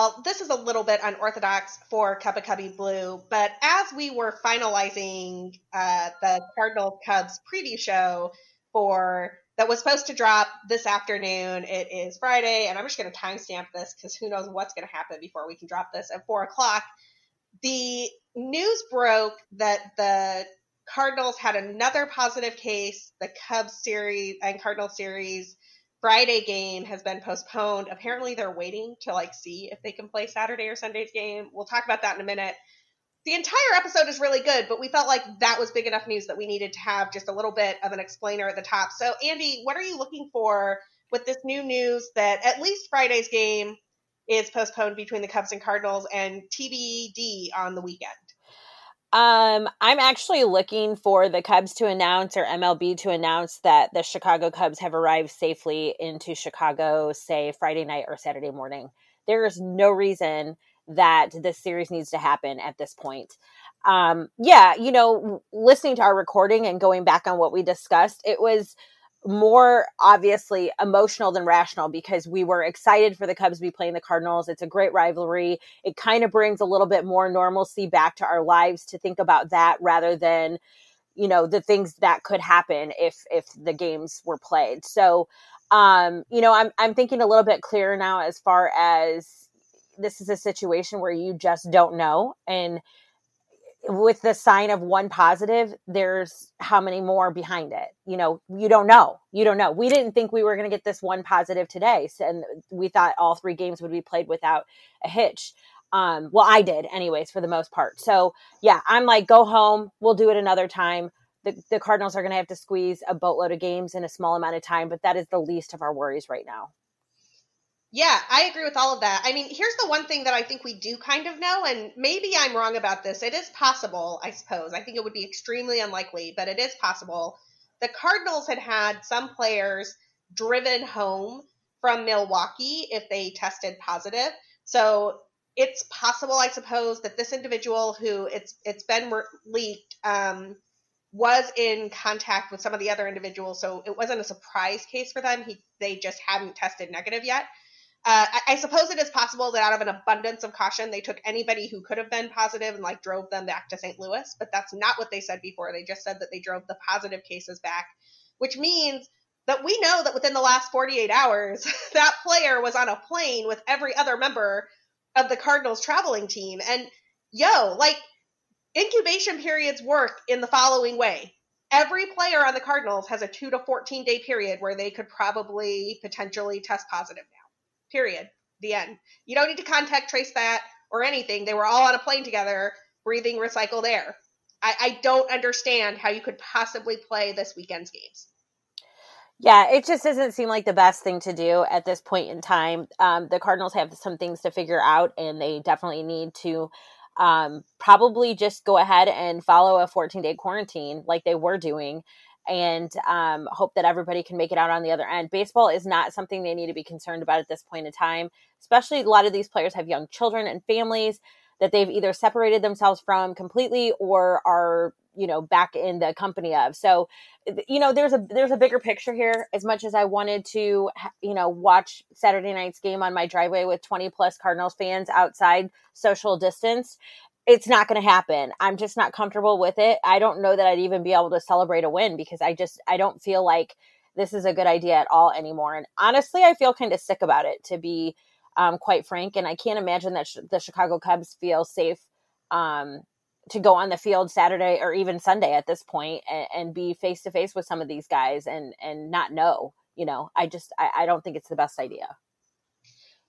all, this is a little bit unorthodox for of Cubbie Blue, but as we were finalizing uh, the Cardinal Cubs preview show for that was supposed to drop this afternoon, it is Friday, and I'm just going to timestamp this because who knows what's going to happen before we can drop this at four o'clock. The news broke that the Cardinals had another positive case. The Cubs series and Cardinal series Friday game has been postponed. Apparently, they're waiting to like see if they can play Saturday or Sunday's game. We'll talk about that in a minute. The entire episode is really good, but we felt like that was big enough news that we needed to have just a little bit of an explainer at the top. So, Andi, what are you looking for with this new news that at least Friday's game is postponed between the Cubs and Cardinals and TBD on the weekend? Um, I'm actually looking for the Cubs to announce or MLB to announce that the Chicago Cubs have arrived safely into Chicago, say Friday night or Saturday morning. There is no reason that this series needs to happen at this point. Um, yeah, you know, listening to our recording and going back on what we discussed, it was more obviously emotional than rational because we were excited for the Cubs to be playing the Cardinals. It's a great rivalry. It kind of brings a little bit more normalcy back to our lives to think about that rather than you know the things that could happen if if the games were played. So um you know I'm I'm thinking a little bit clearer now as far as this is a situation where you just don't know and with the sign of one positive, there's how many more behind it. You know, you don't know. You don't know. We didn't think we were going to get this one positive today, and we thought all three games would be played without a hitch. Um, well, I did, anyways, for the most part. So yeah, I'm like, go home. We'll do it another time. The, the Cardinals are going to have to squeeze a boatload of games in a small amount of time, but that is the least of our worries right now. Yeah, I agree with all of that. I mean, here's the one thing that I think we do kind of know, and maybe I'm wrong about this. It is possible, I suppose. I think it would be extremely unlikely, but it is possible. The Cardinals had had some players driven home from Milwaukee if they tested positive. So it's possible, I suppose, that this individual who it's it's been leaked um, was in contact with some of the other individuals. So it wasn't a surprise case for them. He they just hadn't tested negative yet. Uh, I, I, suppose it is possible that out of an abundance of caution, they took anybody who could have been positive and like drove them back to St. Louis, but that's not what they said before. They just said that they drove the positive cases back, which means that we know that within the last 48 hours, that player was on a plane with every other member of the Cardinals traveling team. And yo, like incubation periods work in the following way. Every player on the Cardinals has a 2 to 14 day period where they could probably potentially test positive now. Period. The end. You don't need to contact trace that or anything. They were all on a plane together, breathing recycled air. I, I don't understand how you could possibly play this weekend's games. Yeah, it just doesn't seem like the best thing to do at this point in time. Um, the Cardinals have some things to figure out, and they definitely need to um, probably just go ahead and follow a 14 day quarantine like they were doing and um, hope that everybody can make it out on the other end. Baseball is not something they need to be concerned about at this point in time, especially a lot of these players have young children and families that they've either separated themselves from completely or are you know back in the company of so you know there's a there's a bigger picture here as much as i wanted to you know watch saturday night's game on my driveway with 20 plus cardinals fans outside social distance it's not going to happen. I'm just not comfortable with it. I don't know that I'd even be able to celebrate a win because I just I don't feel like this is a good idea at all anymore. And honestly, I feel kind of sick about it to be um, quite frank. And I can't imagine that sh- the Chicago Cubs feel safe um, to go on the field Saturday or even Sunday at this point and, and be face to face with some of these guys and and not know. You know, I just I, I don't think it's the best idea.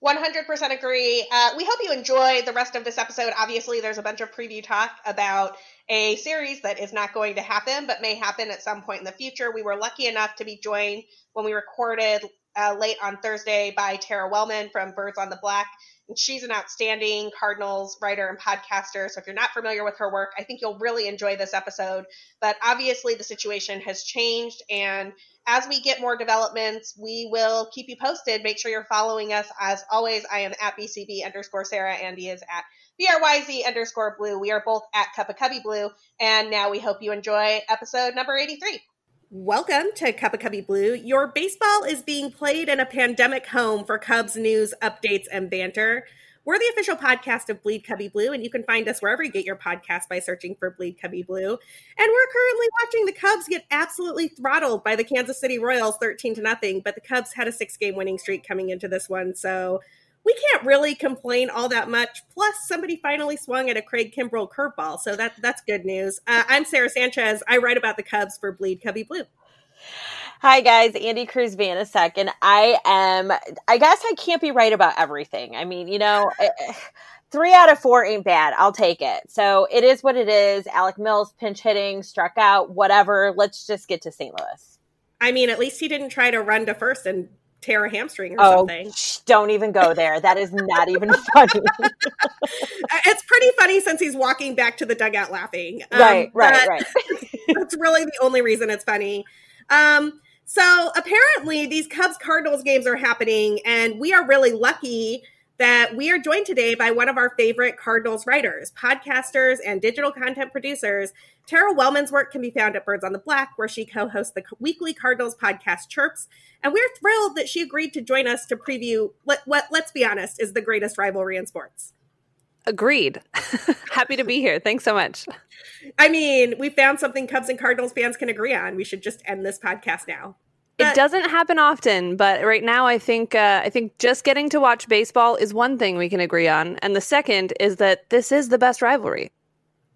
100% agree. Uh, we hope you enjoy the rest of this episode. Obviously, there's a bunch of preview talk about a series that is not going to happen, but may happen at some point in the future. We were lucky enough to be joined when we recorded uh, late on Thursday by Tara Wellman from Birds on the Black. She's an outstanding Cardinals writer and podcaster. So if you're not familiar with her work, I think you'll really enjoy this episode. But obviously, the situation has changed, and as we get more developments, we will keep you posted. Make sure you're following us. As always, I am at BCB underscore Sara. Andi is at BRYZ underscore blue. We are both at Cuppa Cubbie Blue. And now we hope you enjoy episode number 83. Welcome to Cuppa Cubbie Blue. Your baseball is being played in a pandemic home for Cubs news, updates, and banter. We're the official podcast of Bleed Cubbie Blue, and you can find us wherever you get your podcast by searching for Bleed Cubbie Blue. And we're currently watching the Cubs get absolutely throttled by the Kansas City Royals 13 to nothing, but the Cubs had a six game winning streak coming into this one. So we can't really complain all that much. Plus, somebody finally swung at a Craig Kimbrel curveball, so that that's good news. Uh, I'm Sara Sanchez. I write about the Cubs for Bleed Cubbie Blue. Hi guys, Andi Cruz Vanasek, and I am. I guess I can't be right about everything. I mean, you know, eh, eh, three out of four ain't bad. I'll take it. So it is what it is. Alec Mills pinch hitting, struck out, whatever. Let's just get to St. Louis. I mean, at least he didn't try to run to first and tear a hamstring or oh, something. Don't even go there. That is not even funny. it's pretty funny since he's walking back to the dugout laughing. Um, right, right, right. that's really the only reason it's funny. Um, so apparently, these Cubs Cardinals games are happening, and we are really lucky that we are joined today by one of our favorite Cardinals writers, podcasters, and digital content producers. Tara Wellman's work can be found at Birds on the Black, where she co hosts the weekly Cardinals podcast Chirps. And we're thrilled that she agreed to join us to preview what, what let's be honest, is the greatest rivalry in sports. Agreed. Happy to be here. Thanks so much. I mean, we found something Cubs and Cardinals fans can agree on. We should just end this podcast now. It doesn't happen often, but right now I think uh, I think just getting to watch baseball is one thing we can agree on, and the second is that this is the best rivalry.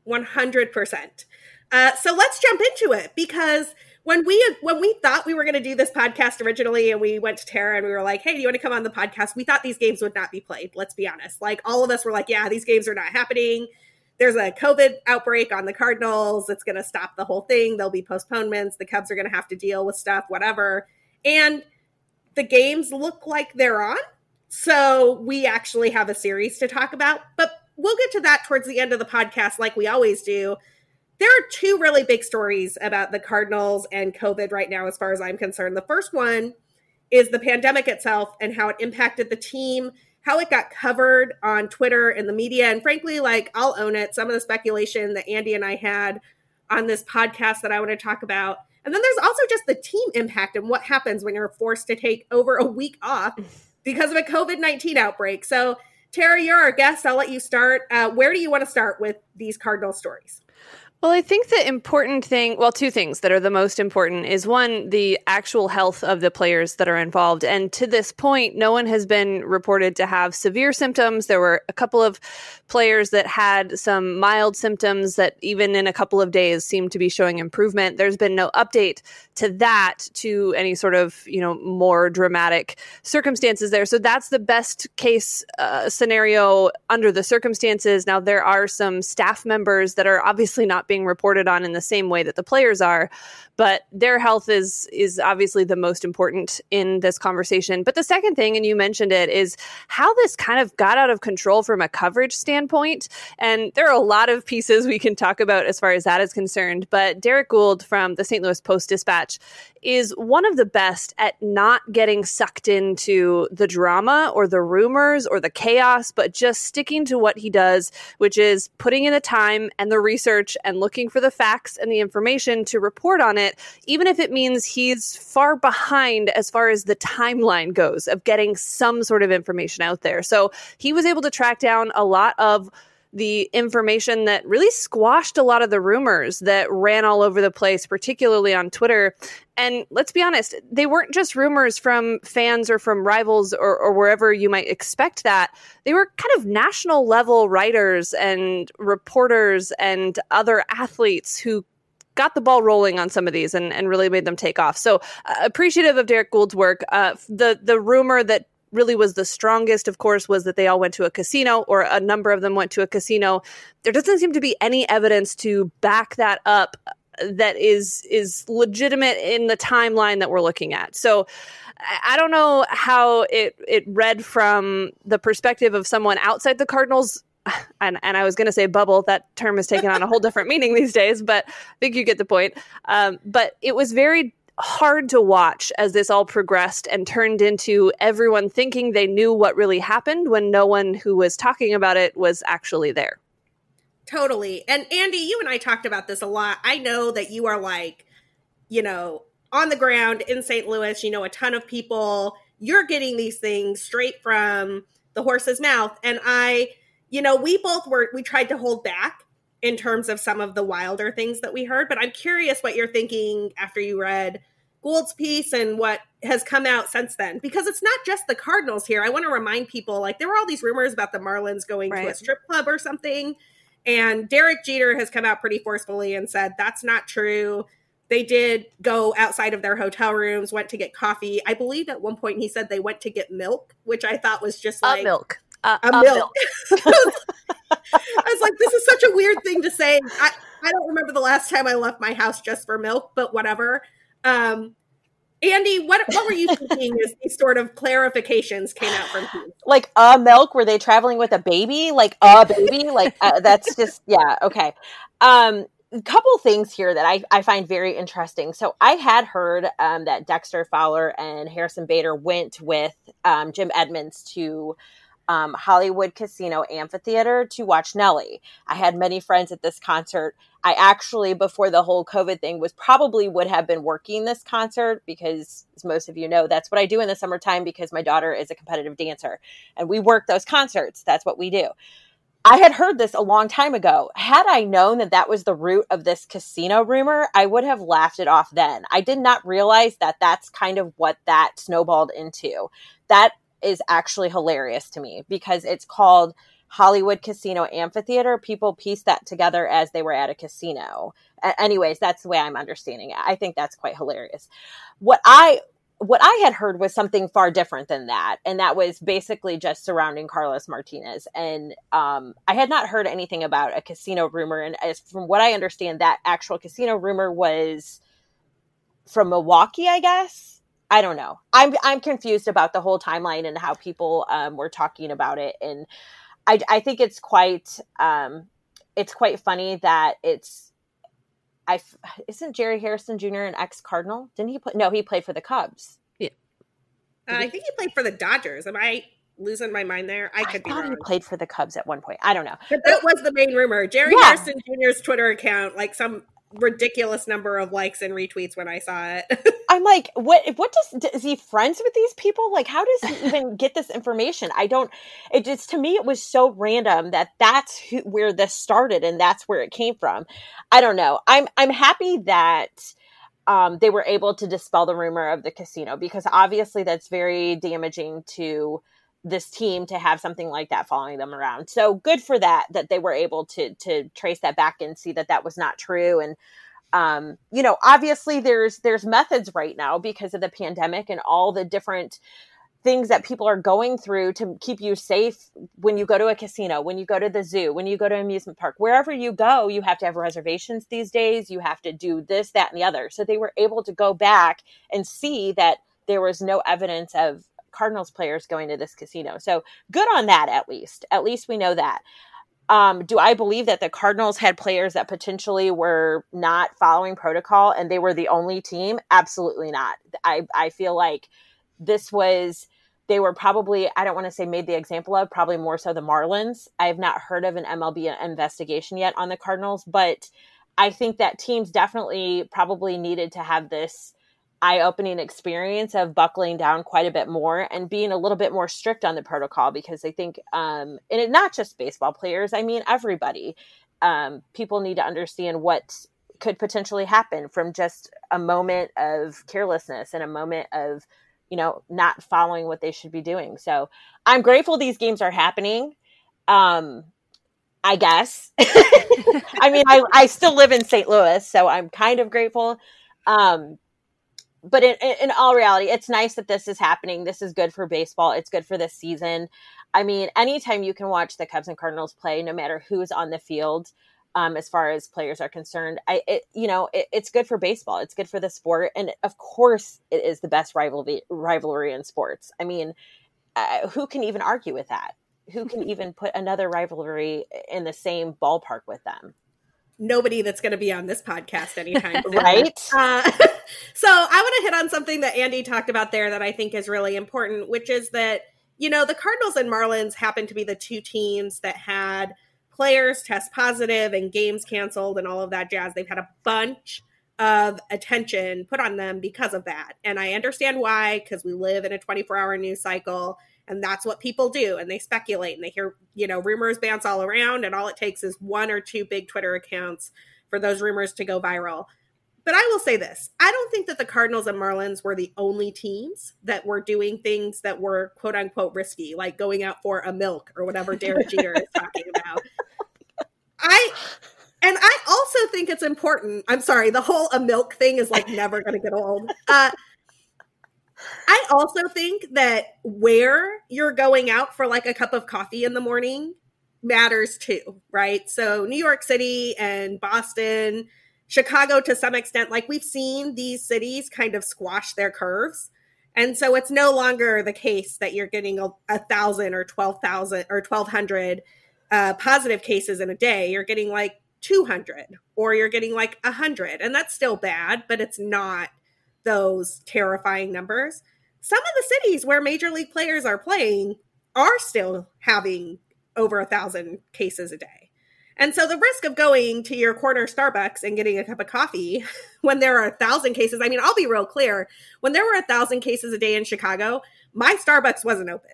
One hundred percent. Uh, so let's jump into it because when we when we thought we were going to do this podcast originally and we went to Tara and we were like, "Hey, do you want to come on the podcast?" We thought these games would not be played. Let's be honest. Like all of us were like, "Yeah, these games are not happening." There's a COVID outbreak on the Cardinals. It's going to stop the whole thing. There'll be postponements. The Cubs are going to have to deal with stuff, whatever. And the games look like they're on. So we actually have a series to talk about, but we'll get to that towards the end of the podcast, like we always do there are two really big stories about the Cardinals and COVID right now, as far as I'm concerned. The first one is the pandemic itself and how it impacted the team, how it got covered on Twitter and the media. And frankly, like I'll own it, some of the speculation that Andi and I had on this podcast that I want to talk about. And then there's also just the team impact and what happens when you're forced to take over a week off because of a COVID 19 outbreak. So, Tara, you're our guest. I'll let you start. Uh, where do you want to start with these Cardinal stories? Well, I think the important thing, well, two things that are the most important is one, the actual health of the players that are involved. And to this point, no one has been reported to have severe symptoms. There were a couple of players that had some mild symptoms that even in a couple of days seemed to be showing improvement. There's been no update to that, to any sort of, you know, more dramatic circumstances there. So that's the best case uh, scenario under the circumstances. Now, there are some staff members that are obviously not being reported on in the same way that the players are but their health is is obviously the most important in this conversation but the second thing and you mentioned it is how this kind of got out of control from a coverage standpoint and there are a lot of pieces we can talk about as far as that is concerned but Derrick Goold from the St. Louis Post Dispatch is one of the best at not getting sucked into the drama or the rumors or the chaos but just sticking to what he does which is putting in the time and the research and looking for the facts and the information to report on it even if it means he's far behind as far as the timeline goes of getting some sort of information out there. So he was able to track down a lot of the information that really squashed a lot of the rumors that ran all over the place, particularly on Twitter. And let's be honest, they weren't just rumors from fans or from rivals or, or, wherever you might expect that. They were kind of national level writers and reporters and other athletes who got the ball rolling on some of these and, and really made them take off. So uh, appreciative of Derrick Goold's work. Uh, the the rumor that really was the strongest, of course, was that they all went to a casino or a number of them went to a casino. There doesn't seem to be any evidence to back that up that is is legitimate in the timeline that we're looking at. So I don't know how it it read from the perspective of someone outside the Cardinals and, and I was going to say bubble. That term has taken on a whole different meaning these days, but I think you get the point. Um, but it was very hard to watch as this all progressed and turned into everyone thinking they knew what really happened when no one who was talking about it was actually there. Totally. And Andi, you and I talked about this a lot. I know that you are like, you know, on the ground in St. Louis, you know, a ton of people. You're getting these things straight from the horse's mouth. And I, you know, we both were, we tried to hold back in terms of some of the wilder things that we heard, but I'm curious what you're thinking after you read Goold's piece and what has come out since then. Because it's not just the Cardinals here. I want to remind people like there were all these rumors about the Marlins going right. to a strip club or something. And Derek Jeter has come out pretty forcefully and said that's not true. They did go outside of their hotel rooms, went to get coffee. I believe at one point he said they went to get milk, which I thought was just like a milk. Uh, a, a, milk. milk. I was like, this is such a weird thing to say. I, I don't remember the last time I left my house just for milk, but whatever. Um, Andi, what what were you thinking as these sort of clarifications came out from you? Like a milk? Were they traveling with a baby? Like a baby? like uh, that's just yeah okay. Um, a couple things here that I, I find very interesting. So I had heard um, that Dexter Fowler and Harrison Bader went with um, Jim Edmonds to um, Hollywood Casino Amphitheater to watch Nelly. I had many friends at this concert. I actually, before the whole COVID thing, was probably would have been working this concert because, as most of you know, that's what I do in the summertime because my daughter is a competitive dancer and we work those concerts. That's what we do. I had heard this a long time ago. Had I known that that was the root of this casino rumor, I would have laughed it off then. I did not realize that that's kind of what that snowballed into. That is actually hilarious to me because it's called Hollywood Casino Amphitheater. People piece that together as they were at a casino. A- anyways, that's the way I'm understanding it. I think that's quite hilarious. What I what I had heard was something far different than that, and that was basically just surrounding Carlos Martinez. And um, I had not heard anything about a casino rumor. And as from what I understand, that actual casino rumor was from Milwaukee, I guess I don't know. I'm I'm confused about the whole timeline and how people um, were talking about it, and I I think it's quite um, it's quite funny that it's I isn't Jerry Hairston Jr. an ex Cardinal? Didn't he play? No, he played for the Cubs. Yeah, uh, I think he played for the Dodgers. Am I losing my mind there? I could I be wrong. He played for the Cubs at one point. I don't know. But that was the main rumor. Jerry yeah. Hairston Jr.'s Twitter account, like some ridiculous number of likes and retweets when I saw it. I'm like, what? What does is he friends with these people? Like, how does he even get this information? I don't. It just to me, it was so random that that's who, where this started and that's where it came from. I don't know. I'm I'm happy that. Um, they were able to dispel the rumor of the casino because obviously that's very damaging to this team to have something like that following them around. So good for that that they were able to to trace that back and see that that was not true and um, you know obviously there's there's methods right now because of the pandemic and all the different things that people are going through to keep you safe when you go to a casino, when you go to the zoo, when you go to amusement park, wherever you go, you have to have reservations these days. You have to do this, that, and the other. So they were able to go back and see that there was no evidence of Cardinals players going to this casino. So good on that, at least. At least we know that. Um, do I believe that the Cardinals had players that potentially were not following protocol and they were the only team? Absolutely not. I, I feel like this was they were probably i don't want to say made the example of probably more so the marlins i have not heard of an mlb investigation yet on the cardinals but i think that teams definitely probably needed to have this eye-opening experience of buckling down quite a bit more and being a little bit more strict on the protocol because I think um and it, not just baseball players, I mean everybody. Um people need to understand what could potentially happen from just a moment of carelessness and a moment of you know not following what they should be doing. So I'm grateful these games are happening. Um I guess. I mean, I, I still live in St. Louis, so I'm kind of grateful. Um, but in, in all reality, it's nice that this is happening. This is good for baseball. It's good for this season. I mean, anytime you can watch the Cubs and Cardinals play, no matter who's on the field, um, as far as players are concerned, I, it, you know, it, it's good for baseball. It's good for the sport, and of course, it is the best rivalry rivalry in sports. I mean, uh, who can even argue with that? Who can even put another rivalry in the same ballpark with them? Nobody that's going to be on this podcast anytime soon. right. Uh, so I want to hit on something that Andi talked about there that I think is really important, which is that, you know, the Cardinals and Marlins happen to be the two teams that had players test positive and games canceled and all of that jazz. They've had a bunch of attention put on them because of that. And I understand why, because we live in a 24 hour news cycle And that's what people do. And they speculate and they hear, you know, rumors bounce all around. And all it takes is one or two big Twitter accounts for those rumors to go viral. But I will say this I don't think that the Cardinals and Marlins were the only teams that were doing things that were quote unquote risky, like going out for a milk or whatever Derek Jeter is talking about. I and I also think it's important. I'm sorry, the whole a milk thing is like never going to get old. Uh, I also think that where you're going out for like a cup of coffee in the morning matters too, right? So New York City and Boston, Chicago to some extent, like we've seen these cities kind of squash their curves. And so it's no longer the case that you're getting a, a thousand or 12,000 or 1,200 uh, positive cases in a day. You're getting like 200 or you're getting like 100. And that's still bad, but it's not those terrifying numbers. Some of the cities where major league players are playing are still having over a thousand cases a day. And so the risk of going to your corner Starbucks and getting a cup of coffee when there are a thousand cases, I mean, I'll be real clear. When there were a thousand cases a day in Chicago, my Starbucks wasn't open.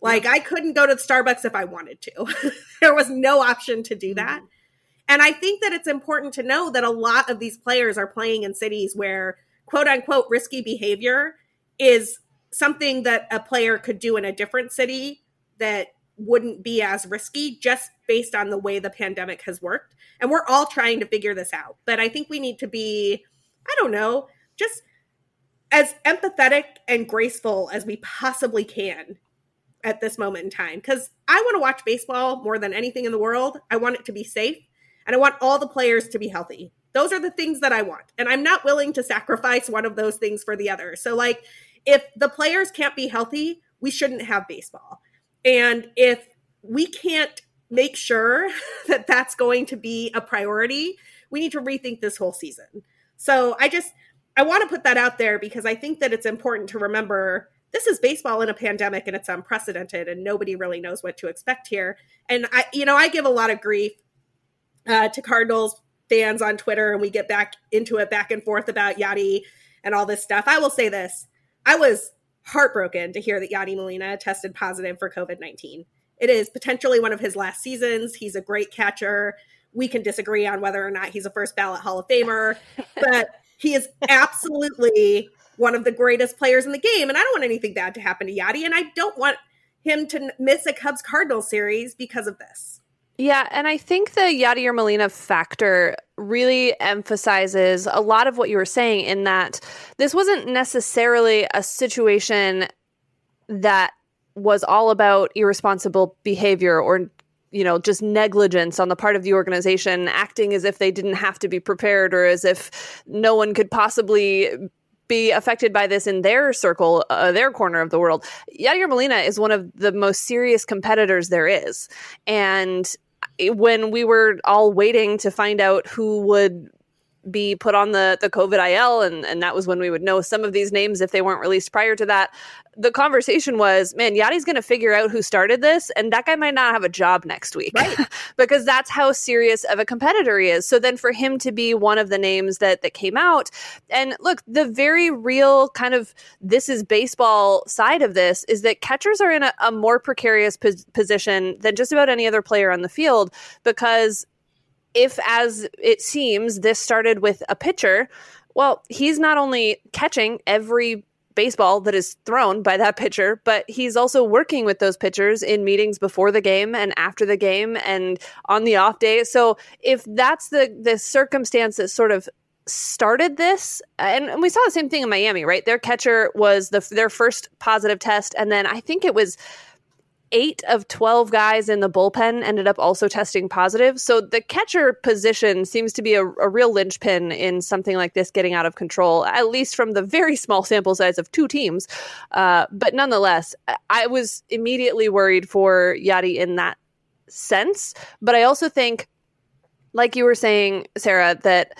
Like I couldn't go to the Starbucks if I wanted to. there was no option to do that. Mm-hmm. And I think that it's important to know that a lot of these players are playing in cities where quote unquote risky behavior is something that a player could do in a different city that wouldn't be as risky just based on the way the pandemic has worked. And we're all trying to figure this out. But I think we need to be, I don't know, just as empathetic and graceful as we possibly can at this moment in time. Because I want to watch baseball more than anything in the world. I want it to be safe and I want all the players to be healthy. Those are the things that I want. And I'm not willing to sacrifice one of those things for the other. So, like, if the players can't be healthy, we shouldn't have baseball. And if we can't make sure that that's going to be a priority, we need to rethink this whole season. So I just I want to put that out there because I think that it's important to remember this is baseball in a pandemic and it's unprecedented and nobody really knows what to expect here. And I you know, I give a lot of grief uh, to Cardinals fans on Twitter and we get back into it back and forth about Yadi and all this stuff. I will say this. I was heartbroken to hear that Yadi Molina tested positive for COVID 19. It is potentially one of his last seasons. He's a great catcher. We can disagree on whether or not he's a first ballot Hall of Famer, but he is absolutely one of the greatest players in the game. And I don't want anything bad to happen to Yadi. And I don't want him to miss a Cubs Cardinals series because of this. Yeah, and I think the Yadier Molina factor really emphasizes a lot of what you were saying in that this wasn't necessarily a situation that was all about irresponsible behavior or you know just negligence on the part of the organization acting as if they didn't have to be prepared or as if no one could possibly be affected by this in their circle, uh, their corner of the world. Yadier Molina is one of the most serious competitors there is. And when we were all waiting to find out who would be put on the the COVID IL, and and that was when we would know some of these names if they weren't released prior to that. The conversation was, man, Yadi's going to figure out who started this, and that guy might not have a job next week, right? because that's how serious of a competitor he is. So then, for him to be one of the names that that came out, and look, the very real kind of this is baseball side of this is that catchers are in a, a more precarious pos- position than just about any other player on the field because if, as it seems, this started with a pitcher, well, he's not only catching every baseball that is thrown by that pitcher, but he's also working with those pitchers in meetings before the game and after the game and on the off day. So if that's the the circumstance that sort of started this and, and we saw the same thing in Miami, right? Their catcher was the their first positive test and then I think it was eight of 12 guys in the bullpen ended up also testing positive. So the catcher position seems to be a, a, real linchpin in something like this getting out of control, at least from the very small sample size of two teams. Uh, but nonetheless, I was immediately worried for Yadi in that sense. But I also think, like you were saying, Sara, that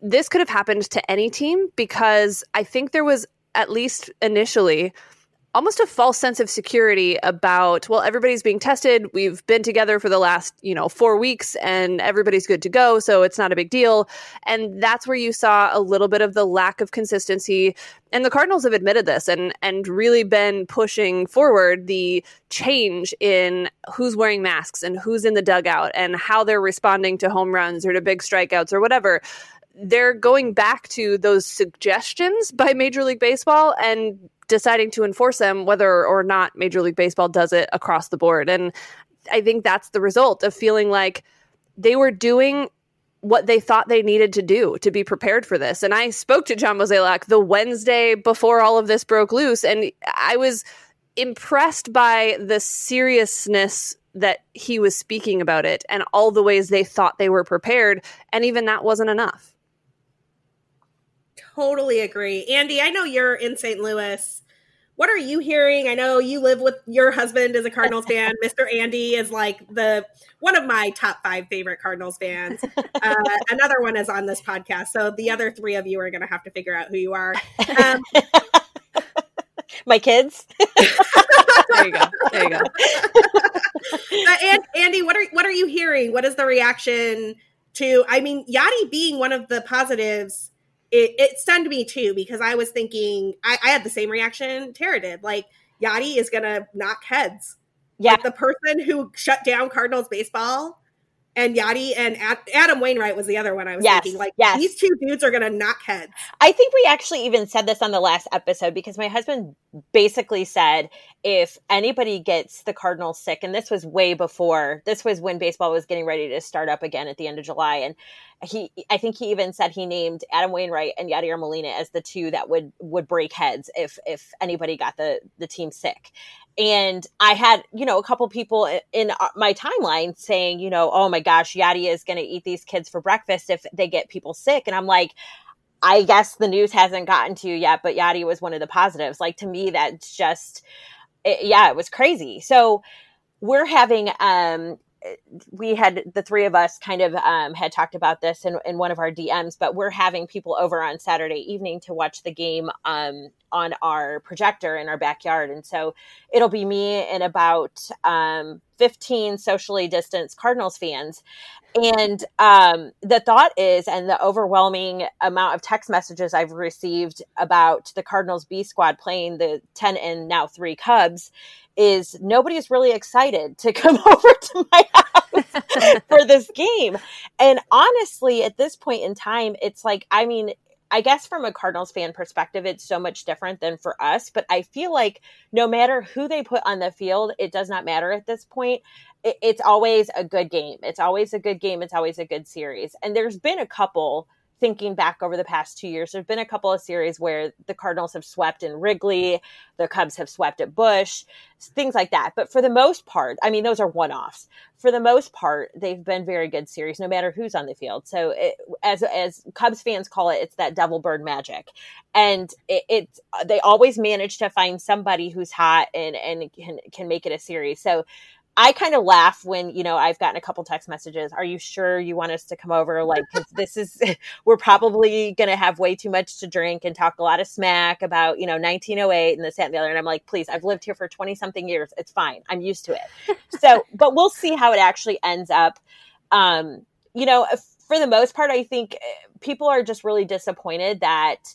this could have happened to any team because I think there was, at least initially, almost a false sense of security about well everybody's being tested. We've been together for the last you know 4 weeks and everybody's good to go so it's not a big deal. And that's where you saw a little bit of the lack of consistency. And the cardinals have admitted this and and really been pushing forward the change in who's wearing masks and who's in the dugout and how they're responding to home runs or to big strikeouts or whatever. They're going back to those suggestions by Major League Baseball and deciding to enforce them, whether or not Major League Baseball does it across the board. And I think that's the result of feeling like they were doing what they thought they needed to do to be prepared for this. And I spoke to John Mozeliak the Wednesday before all of this broke loose, and I was impressed by the seriousness that he was speaking about it and all the ways they thought they were prepared. And even that wasn't enough. Totally agree. Andi, I know you're in St. Louis what are you hearing? I know you live with your husband as a Cardinals fan. Mr. Andi is like the one of my top five favorite Cardinals fans. Uh, another one is on this podcast, so the other three of you are going to have to figure out who you are. Um, my kids. there you go. There you go. Uh, and, Andi, what are what are you hearing? What is the reaction to? I mean, Yadi being one of the positives it, it stunned me too because I was thinking I, I had the same reaction Tara did. Like Yadi is gonna knock heads. Yeah, like the person who shut down Cardinals baseball and Yadi and Adam Wainwright was the other one I was yes, thinking. Like yes. these two dudes are gonna knock heads. I think we actually even said this on the last episode because my husband basically said if anybody gets the Cardinals sick, and this was way before this was when baseball was getting ready to start up again at the end of July, and he I think he even said he named Adam Wainwright and Yadier Molina as the two that would would break heads if if anybody got the the team sick and I had, you know, a couple people in uh, my timeline saying, you know, oh my gosh, Yadi is going to eat these kids for breakfast if they get people sick. And I'm like, I guess the news hasn't gotten to you yet, but Yadi was one of the positives. Like to me, that's just, it, yeah, it was crazy. So we're having um, we had the three of us kind of um, had talked about this in, in one of our DMs, but we're having people over on Saturday evening to watch the game um, on our projector in our backyard. And so it'll be me and about um, 15 socially distanced Cardinals fans. And um, the thought is, and the overwhelming amount of text messages I've received about the Cardinals B squad playing the 10 and now three Cubs is nobody is really excited to come over to my house for this game. And honestly, at this point in time, it's like, I mean, I guess from a Cardinals fan perspective, it's so much different than for us. But I feel like no matter who they put on the field, it does not matter at this point. it's always a good game. It's always a good game. It's always a good series. And there's been a couple thinking back over the past two years, there's been a couple of series where the Cardinals have swept in Wrigley, the Cubs have swept at Busch, things like that. But for the most part, I mean, those are one offs. For the most part, they've been very good series, no matter who's on the field. So, it, as as Cubs fans call it, it's that devil bird magic, and it, it's they always manage to find somebody who's hot and and can can make it a series. So I kind of laugh when, you know, I've gotten a couple text messages. Are you sure you want us to come over? Like, cause this is, we're probably going to have way too much to drink and talk a lot of smack about, you know, 1908 and this, that, and the other. And I'm like, please, I've lived here for 20 something years. It's fine. I'm used to it. so, but we'll see how it actually ends up. Um, you know, for the most part, I think eh, people are just really disappointed that,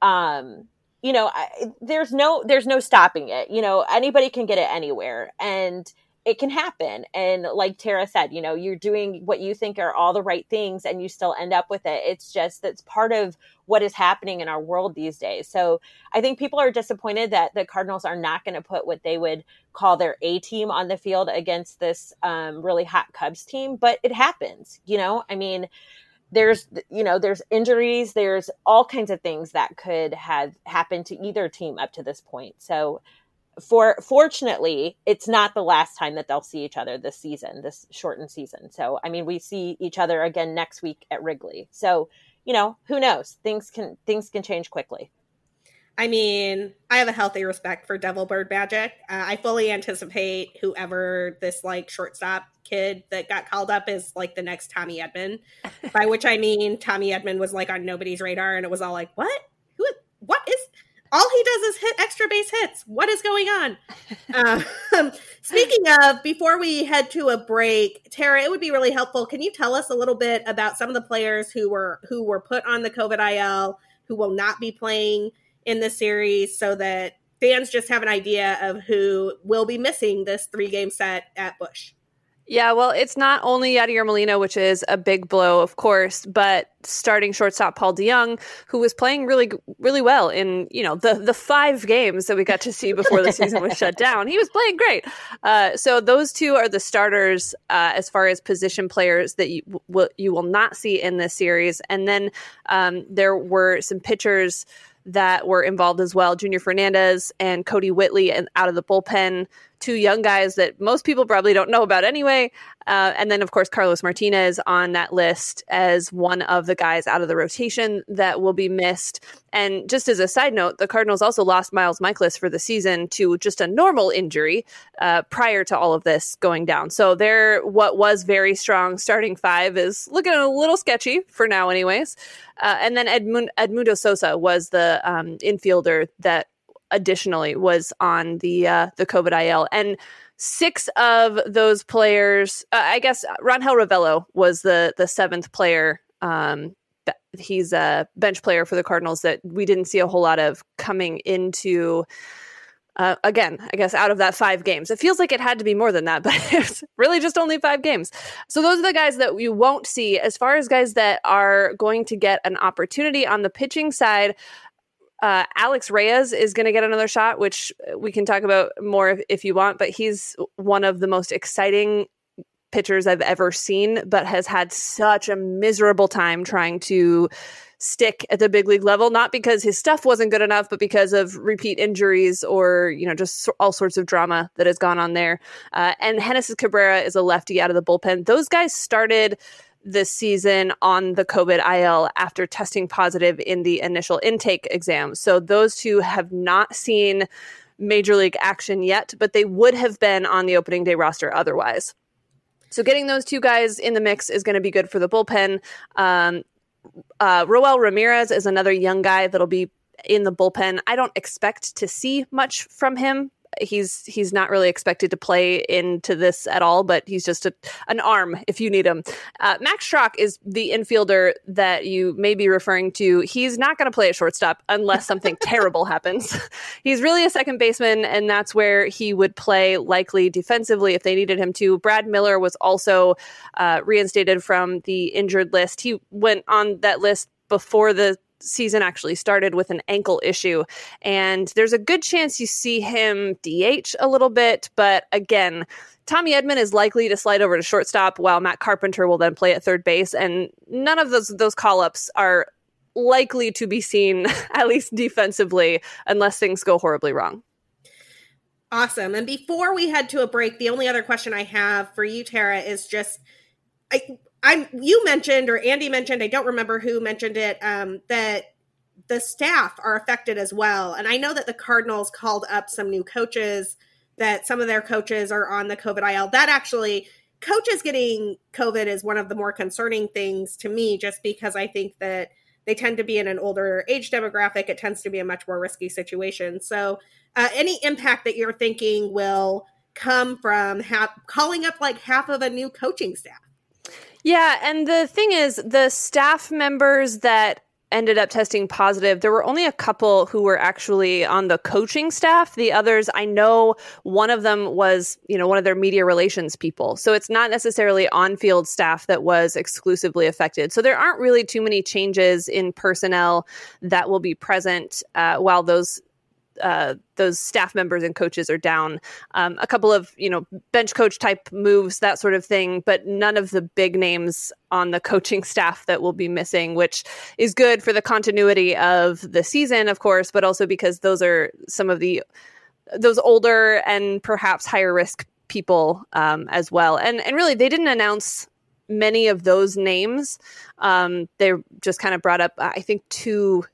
um, you know, I, there's no, there's no stopping it. You know, anybody can get it anywhere. And, it can happen. And like Tara said, you know, you're doing what you think are all the right things and you still end up with it. It's just that's part of what is happening in our world these days. So I think people are disappointed that the Cardinals are not going to put what they would call their A team on the field against this um, really hot Cubs team, but it happens, you know? I mean, there's you know there's injuries there's all kinds of things that could have happened to either team up to this point so for fortunately, it's not the last time that they'll see each other this season, this shortened season. So, I mean, we see each other again next week at Wrigley. So, you know, who knows? Things can things can change quickly. I mean, I have a healthy respect for Devil Bird Magic. Uh, I fully anticipate whoever this like shortstop kid that got called up is like the next Tommy Edman. by which I mean Tommy Edman was like on nobody's radar, and it was all like, "What? Who? What is?" All he does is hit extra base hits. What is going on? um, speaking of, before we head to a break, Tara, it would be really helpful. Can you tell us a little bit about some of the players who were who were put on the COVID IL, who will not be playing in the series, so that fans just have an idea of who will be missing this three game set at Busch? Yeah, well, it's not only Yadier Molina, which is a big blow, of course, but starting shortstop Paul DeJong, who was playing really, really well in you know the the five games that we got to see before the season was shut down. He was playing great. Uh, so those two are the starters uh, as far as position players that you will you will not see in this series. And then um, there were some pitchers that were involved as well. Junior Fernandez and Kodi Whitley and out of the bullpen two young guys that most people probably don't know about anyway. Uh, and then, of course, Carlos Martinez on that list as one of the guys out of the rotation that will be missed. And just as a side note, the Cardinals also lost Miles Mikolas for the season to just a normal injury uh, prior to all of this going down. So their what was very strong starting five is looking a little sketchy for now, anyways. Uh, and then Edmund, Edmundo Sosa was the um, infielder that additionally was on the uh, the COVID IL, and six of those players, uh, I guess Rangel Ravello was the the seventh player. Um, he's a bench player for the Cardinals that we didn't see a whole lot of coming into. Uh, again, I guess out of that five games, it feels like it had to be more than that, but it's really just only five games. So those are the guys that you won't see. As far as guys that are going to get an opportunity on the pitching side, uh, Alex Reyes is going to get another shot, which we can talk about more if, if, you want, but he's one of the most exciting pitchers I've ever seen, but has had such a miserable time trying to stick at the big league level, not because his stuff wasn't good enough, but because of repeat injuries or, you know, just all sorts of drama that has gone on there. Uh, and Genesis Cabrera is a lefty out of the bullpen. Those guys started this season on the COVID IL after testing positive in the initial intake exam. So those two have not seen major league action yet, but they would have been on the opening day roster otherwise. So getting those two guys in the mix is going to be good for the bullpen. Um, uh, Roel Ramirez is another young guy that'll be in the bullpen. I don't expect to see much from him he's he's not really expected to play into this at all, but he's just a, an arm if you need him. Uh, Max Schrock is the infielder that you may be referring to. He's not going to play at shortstop unless something terrible happens. He's really a second baseman, and that's where he would play likely defensively if they needed him to. Brad Miller was also uh, reinstated from the injured list. He went on that list before the season actually started with an ankle issue. And there's a good chance you see him DH a little bit. But again, Tommy Edman is likely to slide over to shortstop while Matt Carpenter will then play at third base. And none of those, those call ups are likely to be seen, at least defensively, unless things go horribly wrong. Awesome. And before we head to a break, the only other question I have for you, Tara, is just I I you mentioned or Andi mentioned, I don't remember who mentioned it, um, that the staff are affected as well. And I know that the Cardinals called up some new coaches, that some of their coaches are on the COVID IL. That actually, coaches getting COVID is one of the more concerning things to me, just because I think that they tend to be in an older age demographic. It tends to be a much more risky situation. So, uh, any impact that you're thinking will come from ha- calling up like half of a new coaching staff? Yeah, and the thing is, the staff members that ended up testing positive. There were only a couple who were actually on the coaching staff. The others, I know one of them was, you know, one of their media relations people. So it's not necessarily on field staff that was exclusively affected. So there aren't really too many changes in personnel that will be present uh, while those uh, those staff members and coaches are down. Um, a couple of you know bench coach type moves, that sort of thing, but none of the big names on the coaching staff that will be missing, which is good for the continuity of the season, of course, but also because those are some of the those older and perhaps higher risk people um, as well. And and really, they didn't announce many of those names. Um, they just kind of brought up, I think, two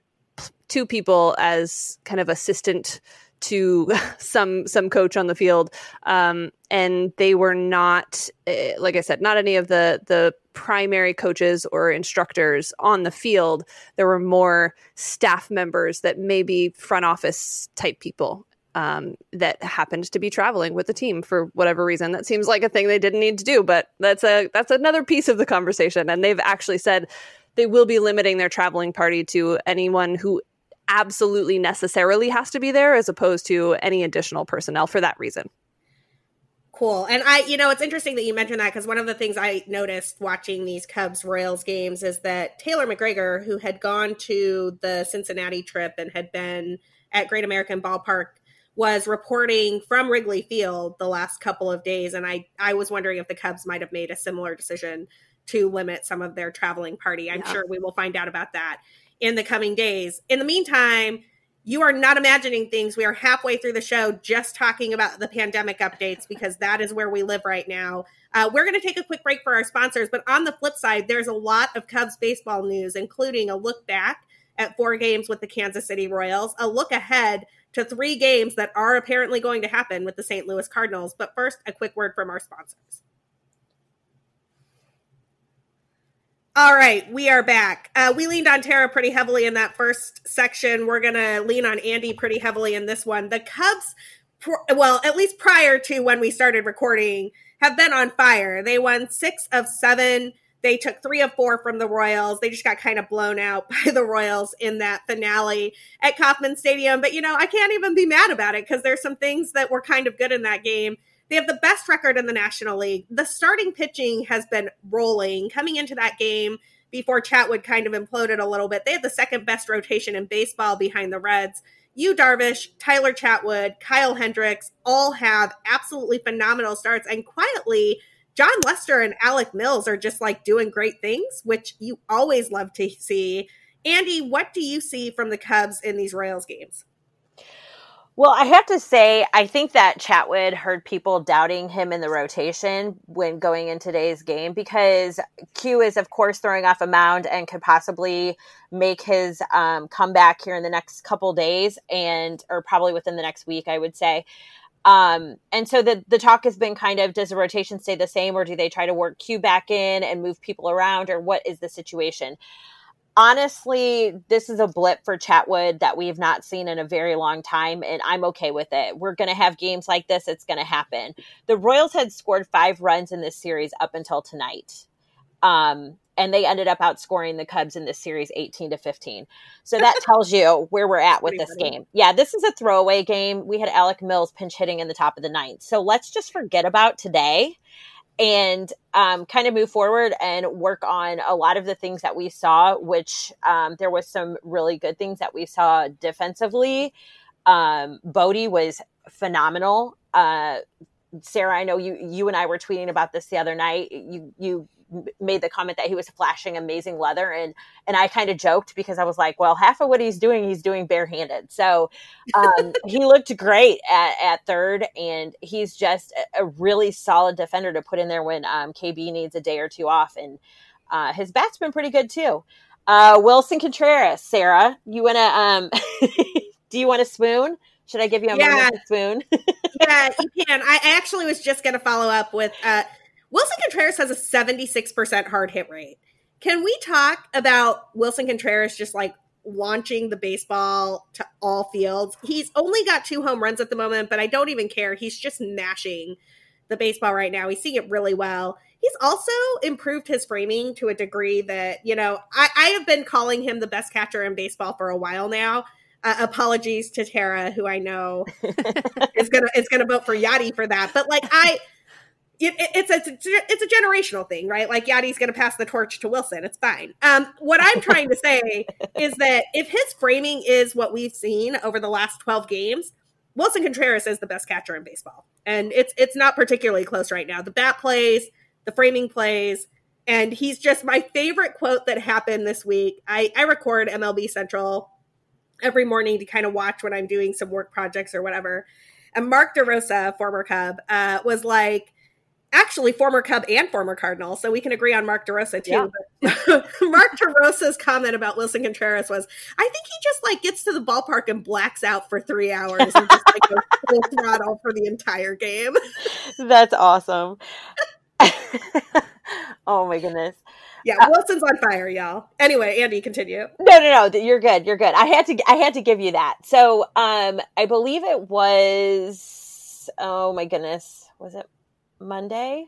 two people as kind of assistant to some some coach on the field um, and they were not uh, like i said not any of the the primary coaches or instructors on the field. There were more staff members that maybe front office type people um, that happened to be traveling with the team for whatever reason. That seems like a thing they didn't need to do, but that's a that's another piece of the conversation. And they've actually said they will be limiting their traveling party to anyone who absolutely necessarily has to be there, as opposed to any additional personnel for that reason. Cool. And I, you know, it's interesting that you mentioned that because one of the things I noticed watching these Cubs Royals games is that Taylor McGregor, who had gone to the Cincinnati trip and had been at Great American Ballpark was reporting from Wrigley Field the last couple of days, and I I was wondering if the Cubs might have made a similar decision to limit some of their traveling party. I'm yeah. sure we will find out about that in the coming days. In the meantime, you are not imagining things. We are halfway through the show just talking about the pandemic updates because that is where we live right now. Uh, we're going to take a quick break for our sponsors, but on the flip side, there's a lot of Cubs baseball news, including a look back at four games with the Kansas City Royals, a look ahead to three games that are apparently going to happen with the St. Louis Cardinals. But first, a quick word from our sponsors. All right, we are back. Uh, we leaned on Tara pretty heavily in that first section. We're going to lean on Andi pretty heavily in this one. The Cubs, well, at least prior to when we started recording, have been on fire. They won six of seven they took three of four from the Royals. They just got kind of blown out by the Royals in that finale at Kauffman Stadium. But, you know, I can't even be mad about it because there's some things that were kind of good in that game. They have the best record in the National League. The starting pitching has been rolling coming into that game before Chatwood kind of imploded a little bit. They have the second best rotation in baseball behind the Reds. Yu Darvish, Tyler Chatwood, Kyle Hendricks all have absolutely phenomenal starts and quietly Jon Lester and Alec Mills are just like doing great things, which you always love to see. Andi, what do you see from the Cubs in these Royals games? Well, I have to say, I think that Chatwood heard people doubting him in the rotation when going in today's game because Q is, of course, throwing off a mound and could possibly make his um, comeback here in the next couple days and, or probably within the next week, I would say. Um, and so the the talk has been kind of does the rotation stay the same or do they try to work Q back in and move people around or what is the situation? Honestly, this is a blip for Chatwood that we have not seen in a very long time, and I'm okay with it. We're going to have games like this. It's going to happen. The Royals had scored five runs in this series up until tonight. Um, and they ended up outscoring the Cubs in this series 18 to 15. So that tells you where we're at with this game. Yeah, this is a throwaway game. We had Alec Mills pinch hitting in the top of the ninth. So let's just forget about today and um, kind of move forward and work on a lot of the things that we saw, which um, there was some really good things that we saw defensively. Um, Bote was phenomenal. Uh, Sara, I know you you and I were tweeting about this the other night. You you made the comment that he was flashing amazing leather and and I kind of joked because I was like, well, half of what he's doing, he's doing barehanded. So um, he looked great at, at third, and he's just a, really solid defender to put in there when um, KB needs a day or two off. And uh, his bat's been pretty good too. Uh, Willson Contreras, Sara, you wanna um, do you want a spoon? Should I give you a yeah. spoon? yeah, you can. I actually was just going to follow up with uh, Willson Contreras has a 76% hard hit rate. Can we talk about Willson Contreras just like launching the baseball to all fields? He's only got two home runs at the moment, but I don't even care. He's just mashing the baseball right now. He's seeing it really well. He's also improved his framing to a degree that, you know, I, I have been calling him the best catcher in baseball for a while now. Uh, apologies to Tara, who I know is gonna is gonna vote for Yadi for that. But like I it, it, it's a it's a generational thing, right? Like Yadi's going to pass the torch to Willson. It's fine. Um, what I'm trying to say is that if his framing is what we've seen over the last 12 games, Willson Contreras is the best catcher in baseball, and it's it's not particularly close right now. The bat plays, the framing plays, and he's just my favorite quote that happened this week. I I record MLB Central every morning to kind of watch when I'm doing some work projects or whatever. And Mark DeRosa, former Cub, uh, was like actually former Cub and former Cardinal, so we can agree on Mark DeRosa too. Yeah. Mark DeRosa's comment about Willson Contreras was, "I think he just like gets to the ballpark and blacks out for three hours and just like goes full throttle for the entire game." That's awesome. oh my goodness. Yeah, uh, Willson's on fire, y'all. Anyway, Andi, continue. No, no, no. You're good. You're good. I had to. I had to give you that. So, um, I believe it was. Oh my goodness, was it Monday?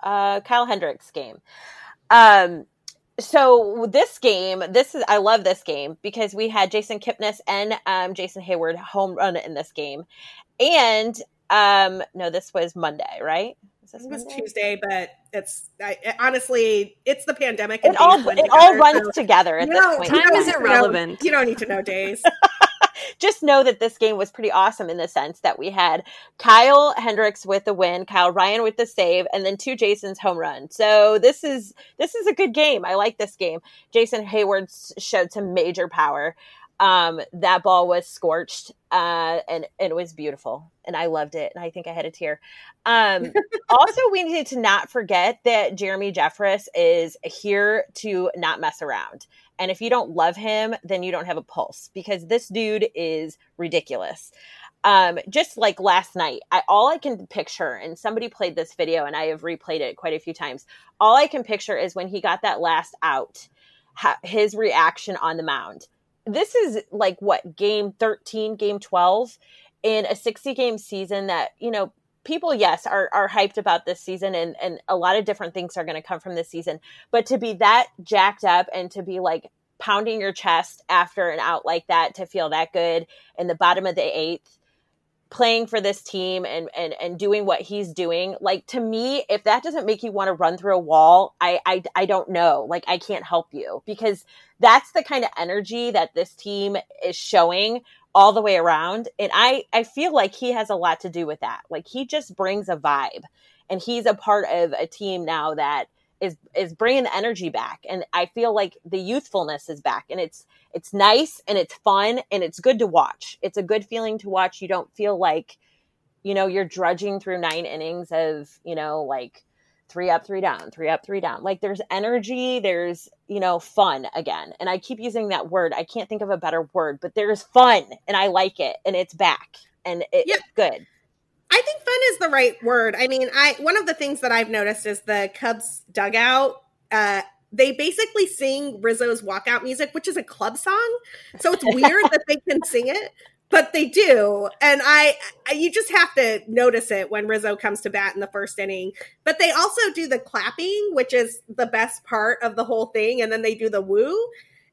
Uh, Kyle Hendricks game. Um, so this game, this is I love this game because we had Jason Kipnis and um, Jason Heyward home run in this game, and um, no, this was Monday, right? Was it was Tuesday, but it's I, honestly, it's the pandemic. it all it together, all runs so, together at this know, point. Time is irrelevant. You don't, you don't need to know days. Just know that this game was pretty awesome in the sense that we had Kyle Hendricks with the win, Kyle Ryan with the save, and then two Jason's home run. So this is this is a good game. I like this game. Jason Heyward showed some major power um, that ball was scorched uh, and, and, it was beautiful and i loved it and i think i had a tear. Um, also we need to not forget that jeremy jeffress is here to not mess around and if you don't love him then you don't have a pulse because this dude is ridiculous. Um, just like last night I, all i can picture and somebody played this video and i have replayed it quite a few times. All i can picture is when he got that last out his reaction on the mound this is like what game 13 game 12 in a 60 game season that you know people yes are are hyped about this season and and a lot of different things are going to come from this season. But to be that jacked up and to be like pounding your chest after an out like that to feel that good in the bottom of the eighth playing for this team and and and doing what he's doing like to me if that doesn't make you want to run through a wall I, I i don't know. Like i can't help you because that's the kind of energy that this team is showing all the way around and i i feel like he has a lot to do with that. Like he just brings a vibe and he's a part of a team now that is is bringing the energy back. And i feel like the youthfulness is back. And it's it's nice and it's fun and it's good to watch. It's a good feeling to watch. You don't feel like you know you're drudging through nine innings of you know like three up three down three up three down. Like there's energy there's you know fun again. And i keep using that word. I can't think of a better word but there's fun and i like it and it's back and it, yep. it's good I think fun is the right word. I mean, I one of the things that I've noticed is the Cubs dugout. Uh, they basically sing Rizzo's walkout music, which is a club song. So it's weird that they can sing it, but they do. And I, you just have to notice it when Rizzo comes to bat in the first inning. But they also do the clapping, which is the best part of the whole thing. And then they do the woo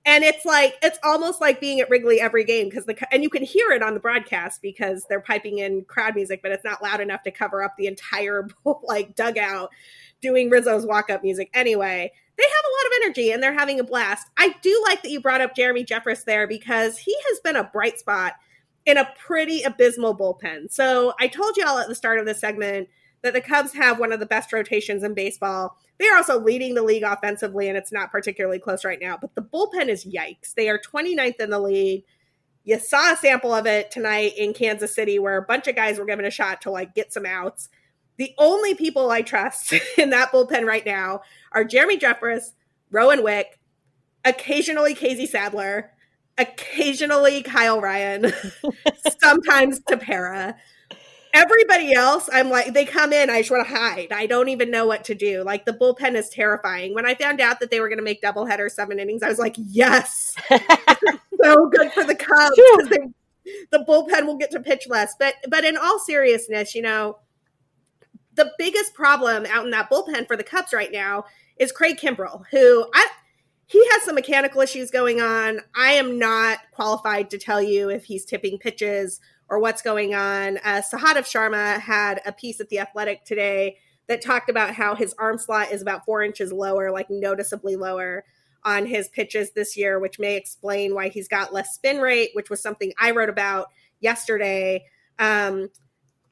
and it's like it's almost like being at Wrigley every game because the and you can hear it on the broadcast because they're piping in crowd music, but it's not loud enough to cover up the entire like dugout doing Rizzo's walk up music. Anyway, they have a lot of energy and they're having a blast. I do like that you brought up Jeremy Jeffress there because he has been a bright spot in a pretty abysmal bullpen. So I told y'all at the start of this segment that the Cubs have one of the best rotations in baseball. They are also leading the league offensively, and it's not particularly close right now. But the bullpen is yikes. They are 29th in the league. You saw a sample of it tonight in Kansas City where a bunch of guys were given a shot to like get some outs. The only people I trust in that bullpen right now are Jeremy Jeffress, Rowan Wick, occasionally Casey Sadler, occasionally Kyle Ryan, sometimes Tepera everybody else, I'm like, they come in, I just want to hide. I don't even know what to do. Like the bullpen is terrifying. When I found out that they were going to make doubleheader seven innings, I was like, yes, so good for the Cubs. They, the bullpen will get to pitch less. But but in all seriousness, you know, the biggest problem out in that bullpen for the Cubs right now is Craig Kimbrel, who I he has some mechanical issues going on. I am not qualified to tell you if he's tipping pitches or what's going on. Uh, Sahadev Sharma had a piece at The Athletic today that talked about how his arm slot is about four inches lower, like noticeably lower on his pitches this year, which may explain why he's got less spin rate, which was something I wrote about yesterday. Um,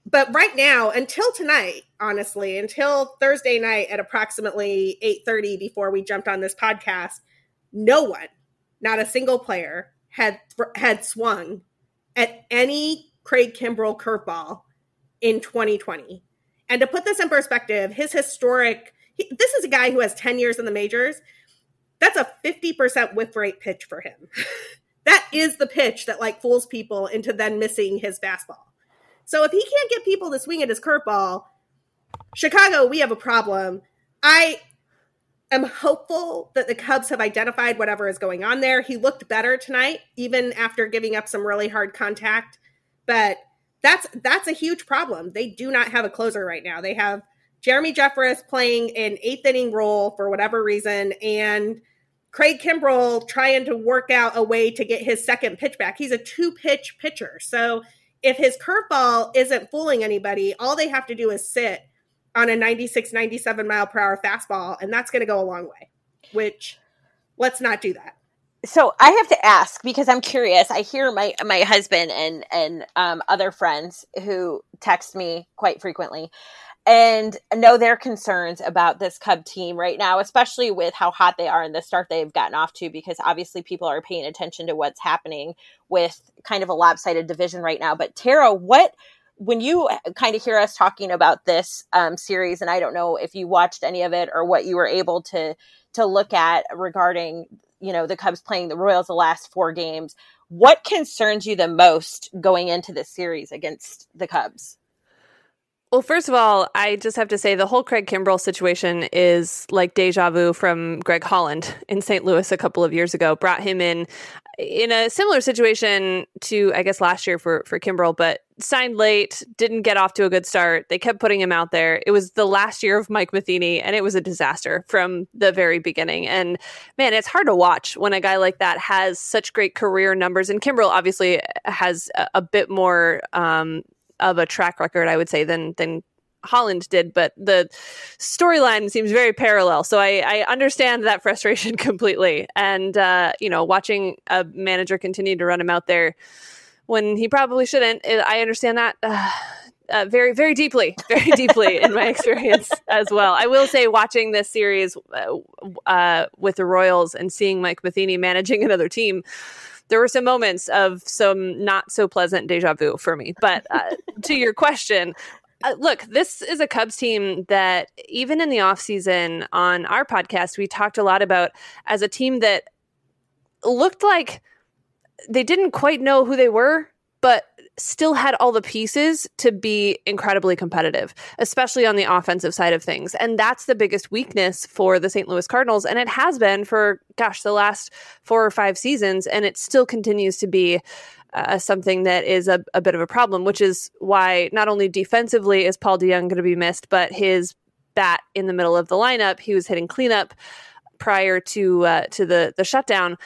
but right now, until tonight, honestly, until Thursday night at approximately 8:30 before we jumped on this podcast, no one, not a single player had had swung at any Craig Kimbrel curveball in 2020. And to put this in perspective, his historic, he, this is a guy who has 10 years in the majors. That's a 50% whiff rate pitch for him. that is the pitch that like fools people into then missing his fastball. So if he can't get people to swing at his curveball, Chicago, we have a problem. I am hopeful that the Cubs have identified whatever is going on there. He looked better tonight, even after giving up some really hard contact. But that's that's a huge problem. They do not have a closer right now. They have Jeremy Jeffress playing an eighth inning role for whatever reason, and Craig Kimbrel trying to work out a way to get his second pitch back. He's a two pitch pitcher. So if his curveball isn't fooling anybody, all they have to do is sit on a 96, 97 mile per hour fastball, and that's going to go a long way, which let's not do that. So I have to ask because I'm curious. I hear my my husband and and um, other friends who text me quite frequently, and know their concerns about this Cub team right now, especially with how hot they are and the start they've gotten off to. Because obviously, people are paying attention to what's happening with kind of a lopsided division right now. But Tara, what when you kind of hear us talking about this um, series, and I don't know if you watched any of it or what you were able to to look at regarding you know the Cubs playing the Royals the last four games, what concerns you the most going into this series against the Cubs? Well, first of all, I just have to say the whole Craig Kimbrel situation is like deja vu from Greg Holland in St. Louis a couple of years ago. Brought him in in a similar situation to I guess last year for for Kimbrel, but signed late, didn't get off to a good start. They kept putting him out there. It was the last year of Mike Matheny, and it was a disaster from the very beginning. And man, it's hard to watch when a guy like that has such great career numbers. And Kimbrel obviously has a, a bit more um, of a track record, I would say, than than Holland did, but the storyline seems very parallel. So I, I understand that frustration completely. And uh, you know, watching a manager continue to run him out there when he probably shouldn't, I understand that. Uh, uh, very, very deeply, very deeply in my experience as well. I will say, watching this series uh, uh, with the Royals and seeing Mike Matheny managing another team, there were some moments of some not so pleasant deja vu for me. But uh, to your question, uh, look, this is a Cubs team that even in the offseason on our podcast, we talked a lot about as a team that looked like they didn't quite know who they were, but still had all the pieces to be incredibly competitive, especially on the offensive side of things. And that's the biggest weakness for the St. Louis Cardinals. And it has been for, gosh, the last four or five seasons. And it still continues to be uh, something that is a, a bit of a problem, which is why not only defensively is Paul DeJong going to be missed, but his bat in the middle of the lineup, he was hitting cleanup prior to uh, to the the shutdown.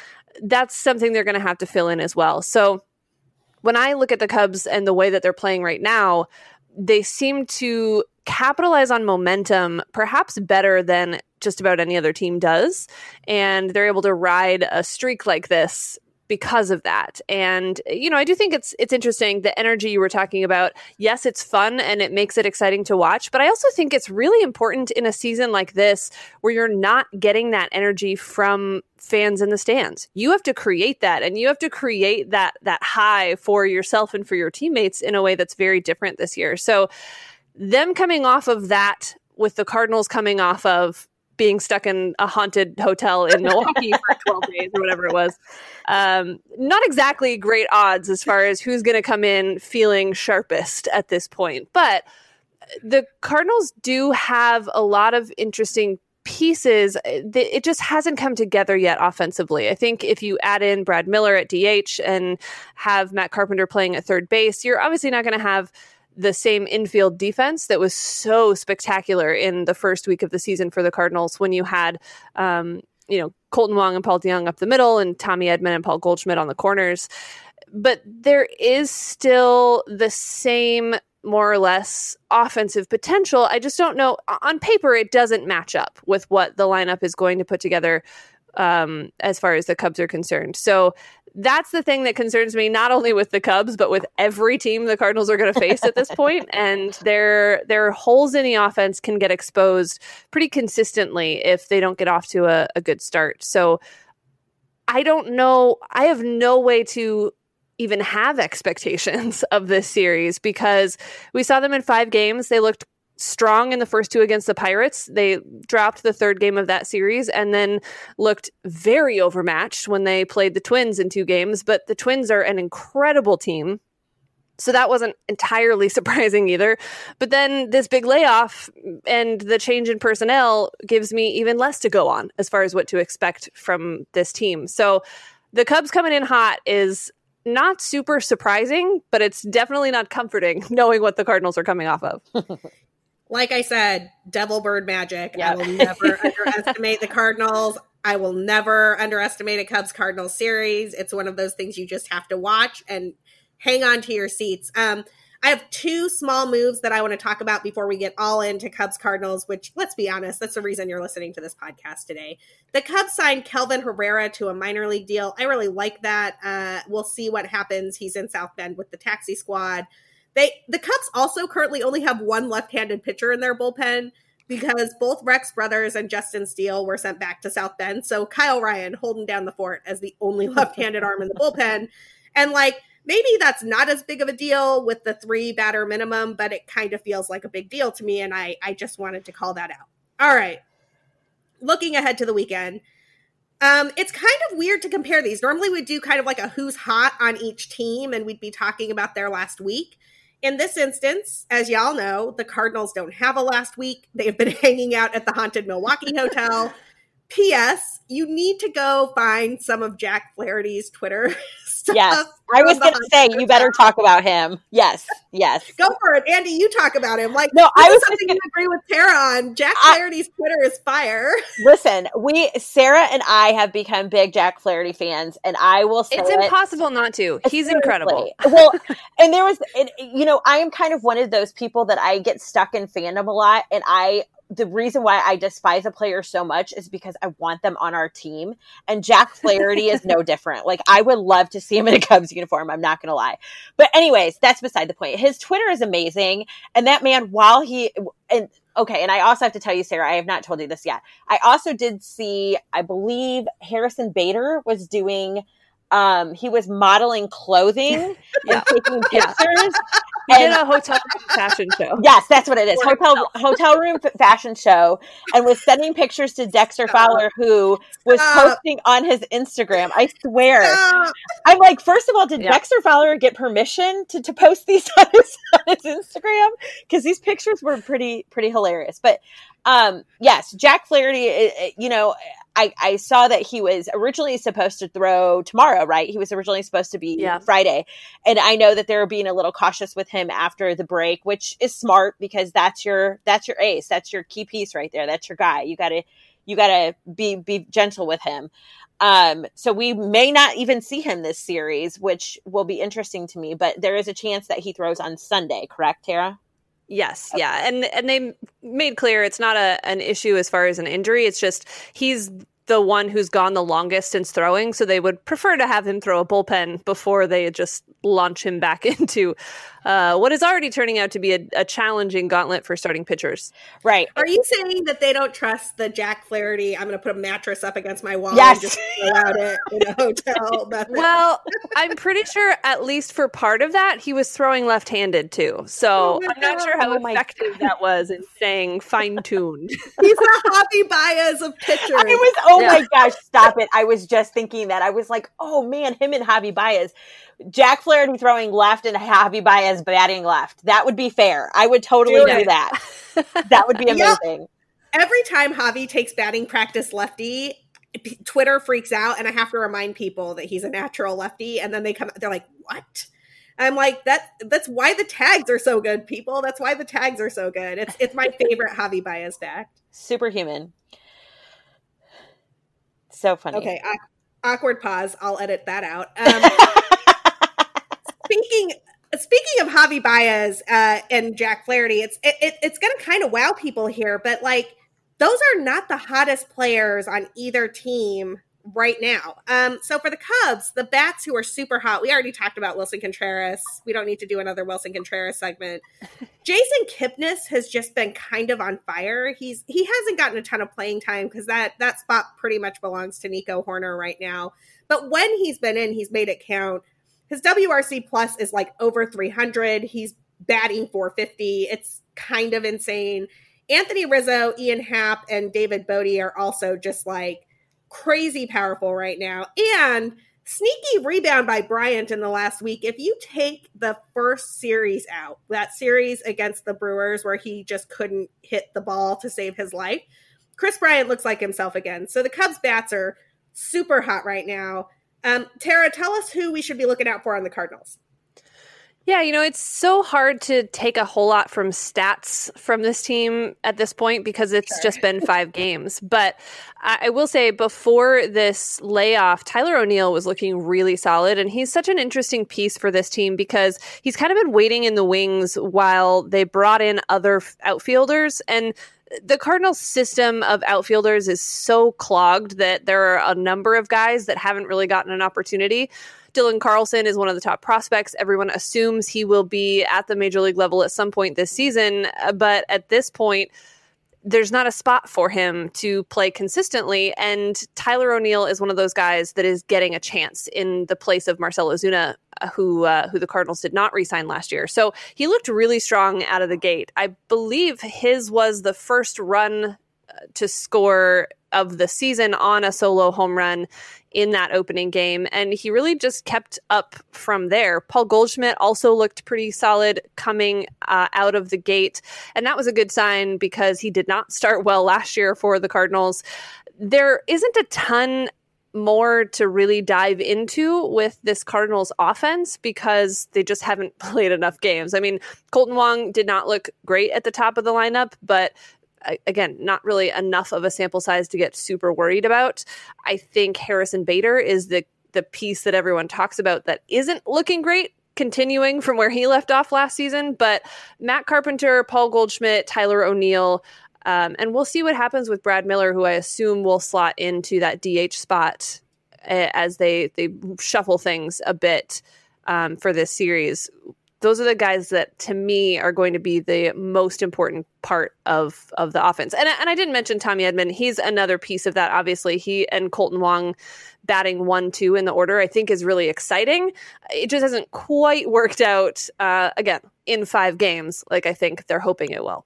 That's something they're going to have to fill in as well. So when I look at the Cubs and the way that they're playing right now, they seem to capitalize on momentum perhaps better than just about any other team does. And they're able to ride a streak like this because of that. And you know, I do think it's it's interesting the energy you were talking about. Yes, it's fun and it makes it exciting to watch, but I also think it's really important in a season like this where you're not getting that energy from fans in the stands. You have to create that and you have to create that that high for yourself and for your teammates in a way that's very different this year. So them coming off of that with the Cardinals coming off of being stuck in a haunted hotel in Milwaukee for 12 days or whatever it was. Um, not exactly great odds as far as who's going to come in feeling sharpest at this point. But the Cardinals do have a lot of interesting pieces. It just hasn't come together yet offensively. I think if you add in Brad Miller at DH and have Matt Carpenter playing at third base, you're obviously not going to have the same infield defense that was so spectacular in the first week of the season for the Cardinals when you had, um, you know, Kolten Wong and Paul DeJong up the middle and Tommy Edman and Paul Goldschmidt on the corners. But there is still the same more or less offensive potential. I just don't know. On paper, it doesn't match up with what the lineup is going to put together um, as far as the Cubs are concerned. So that's the thing that concerns me not only with the Cubs but with every team the Cardinals are going to face at this point and their their holes in the offense can get exposed pretty consistently if they don't get off to a, a good start. So I don't know I have no way to even have expectations of this series because we saw them in 5 games they looked strong in the first two against the Pirates. They dropped the third game of that series and then looked very overmatched when they played the Twins in two games. But the Twins are an incredible team. So that wasn't entirely surprising either. But then this big layoff and the change in personnel gives me even less to go on as far as what to expect from this team. So the Cubs coming in hot is not super surprising, but it's definitely not comforting knowing what the Cardinals are coming off of. like I said, devil bird magic. Yep. I will never underestimate the Cardinals. I will never underestimate a Cubs Cardinals series. It's one of those things you just have to watch and hang on to your seats. Um, I have two small moves that I want to talk about before we get all into Cubs Cardinals, which let's be honest, that's the reason you're listening to this podcast today. The Cubs signed Kelvin Herrera to a minor league deal. I really like that. Uh, we'll see what happens. He's in South Bend with the taxi squad. They the Cubs also currently only have one left-handed pitcher in their bullpen because both Rex brothers and Justin Steele were sent back to South Bend. So Kyle Ryan holding down the fort as the only left-handed arm in the bullpen. And like maybe that's not as big of a deal with the three batter minimum, but it kind of feels like a big deal to me. And I, I just wanted to call that out. All right. Looking ahead to the weekend. Um, it's kind of weird to compare these. Normally we'd do kind of like a who's hot on each team and we'd be talking about their last week. In this instance, as y'all know, the Cardinals don't have a last week. They have been hanging out at the haunted Milwaukee Hotel. P.S. You need to go find some of Jack Flaherty's Twitter stuff. Yes, I was going to say you better talk about him. Yes, yes. Go for it, Andi. You talk about him. Like no, I was something gonna, you agree with Tara on. Jack Flaherty's I, Twitter is fire. Listen, we Sara and I have become big Jack Flaherty fans, and I will say it's it, impossible not to. He's incredible. well, and there was, and, you know, I am kind of one of those people that I get stuck in fandom a lot, and I the reason why I despise a player so much is because I want them on our team. And Jack Flaherty is no different. Like I would love to see him in a Cubs uniform. I'm not going to lie. But anyways, that's beside the point. His Twitter is amazing. And that man, while he, and okay. And I also have to tell you, Sara, I have not told you this yet. I also did see, I believe Harrison Bader was doing um, he was modeling clothing yeah. and taking pictures. He and, did a hotel fashion show. Yes, that's what it is. Hotel hotel room fashion show, and was sending pictures to Dexter Fowler, who was Stop. posting on his Instagram. I swear, Stop. I'm like, first of all, did yeah. Dexter Fowler get permission to, to post these on his, on his Instagram? Because these pictures were pretty pretty hilarious. But um, yes, Jack Flaherty, you know, I, I saw that he was originally supposed to throw tomorrow, right? He was originally supposed to be yeah. Friday. And I know that they're being a little cautious with him after the break, which is smart because that's your that's your ace. That's your key piece right there. That's your guy. You gotta you gotta be be gentle with him. Um, so we may not even see him this series, which will be interesting to me, but there is a chance that he throws on Sunday, correct, Tara? Yes, yeah, and and they made clear it's not a an issue as far as an injury. It's just he's the one who's gone the longest since throwing, so they would prefer to have him throw a bullpen before they just launch him back into uh, what is already turning out to be a, a, challenging gauntlet for starting pitchers. Right. Are you saying that they don't trust the Jack Flaherty? I'm going to put a mattress up against my wall yes. and just throw out it in a hotel. well, I'm pretty sure at least for part of that, he was throwing left-handed too. So oh I'm not sure how oh effective that was in saying fine-tuned. He's the Javi Baez of pitchers. I was. Oh yeah. my gosh! Stop it! I was just thinking that. I was like, oh man, him and Javi Baez Jack Flaherty throwing left and Javi Baez batting left. That would be fair. I would totally do, do that. that would be amazing. Every time Javi takes batting practice lefty, Twitter freaks out, and I have to remind people that he's a natural lefty. And then they come, they're like, "What?" I'm like, "That that's why the tags are so good, people. That's why the tags are so good. It's it's my favorite Javi Baez fact. Superhuman. So funny. Okay, awkward pause. I'll edit that out. Um, speaking speaking of Javi Baez uh, and Jack Flaherty, it's it, it, it's going to kind of wow people here, but like those are not the hottest players on either team right now. Um, so for the Cubs, the bats who are super hot, we already talked about Willson Contreras. We don't need to do another Willson Contreras segment. Jason Kipnis has just been kind of on fire. He's he hasn't gotten a ton of playing time because that that spot pretty much belongs to Nico Hoerner right now. But when he's been in, he's made it count. His WRC plus is like over 300. He's batting 450. It's kind of insane. Anthony Rizzo, Ian Happ, and David Bote are also just like crazy powerful right now. And sneaky rebound by Bryant in the last week. If you take the first series out, that series against the Brewers where he just couldn't hit the ball to save his life, Kris Bryant looks like himself again. So the Cubs bats are super hot right now. Um, Tara, tell us who we should be looking out for on the Cardinals. Yeah, you know, it's so hard to take a whole lot from stats from this team at this point because it's sure. just been five games. But I, I, will say, before this layoff, Tyler O'Neill was looking really solid. And he's such an interesting piece for this team because he's kind of been waiting in the wings while they brought in other outfielders. And the Cardinals' system of outfielders is so clogged that there are a number of guys that haven't really gotten an opportunity. Dylan Carlson is one of the top prospects. Everyone assumes he will be at the major league level at some point this season. Uh, but at this point, there's not a spot for him to play consistently. And Tyler O'Neill is one of those guys that is getting a chance in the place of Marcell Ozuna, uh, who uh, who the Cardinals did not re-sign last year. So he looked really strong out of the gate. I believe his was the first run uh, to score of the season on a solo home run in that opening game. And he really just kept up from there. Paul Goldschmidt also looked pretty solid coming uh, out of the gate. And that was a good sign because he did not start well last year for the Cardinals. There isn't a ton more to really dive into with this Cardinals offense because they just haven't played enough games. I mean, Kolten Wong did not look great at the top of the lineup, but again, not really enough of a sample size to get super worried about. I think Harrison Bader is the the piece that everyone talks about that isn't looking great continuing from where he left off last season. But Matt Carpenter, Paul Goldschmidt, Tyler O'Neill, um, and we'll see what happens with Brad Miller, who I assume will slot into that DH spot uh, as they they shuffle things a bit um, for this series those are the guys that to me are going to be the most important part of of the offense. And and I didn't mention Tommy Edman. He's another piece of that. Obviously, he and Kolten Wong batting one two in the order. I think is really exciting. It just hasn't quite worked out. Uh, again, in five games, like I think they're hoping it will.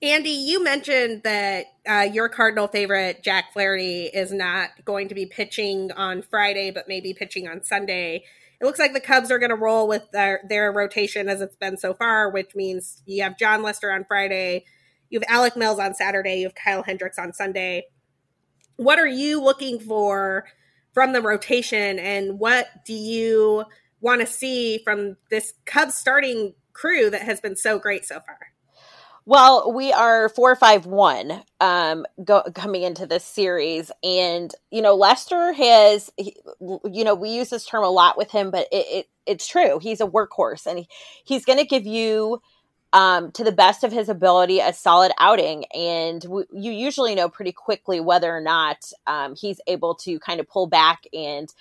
Andi, you mentioned that uh, your Cardinal favorite, Jack Flaherty, is not going to be pitching on Friday, but maybe pitching on Sunday it looks like the Cubs are going to roll with their, their rotation as it's been so far, which means you have Jon Lester on Friday, you have Alec Mills on Saturday, you have Kyle Hendricks on Sunday. What are you looking for from the rotation, and what do you want to see from this Cubs starting crew that has been so great so far? Well, we are four five one um, go, coming into this series, and you know Lester has, he, you know, we use this term a lot with him, but it, it it's true. He's a workhorse, and he, he's going to give you, um, to the best of his ability, a solid outing, and w- you usually know pretty quickly whether or not um, he's able to kind of pull back and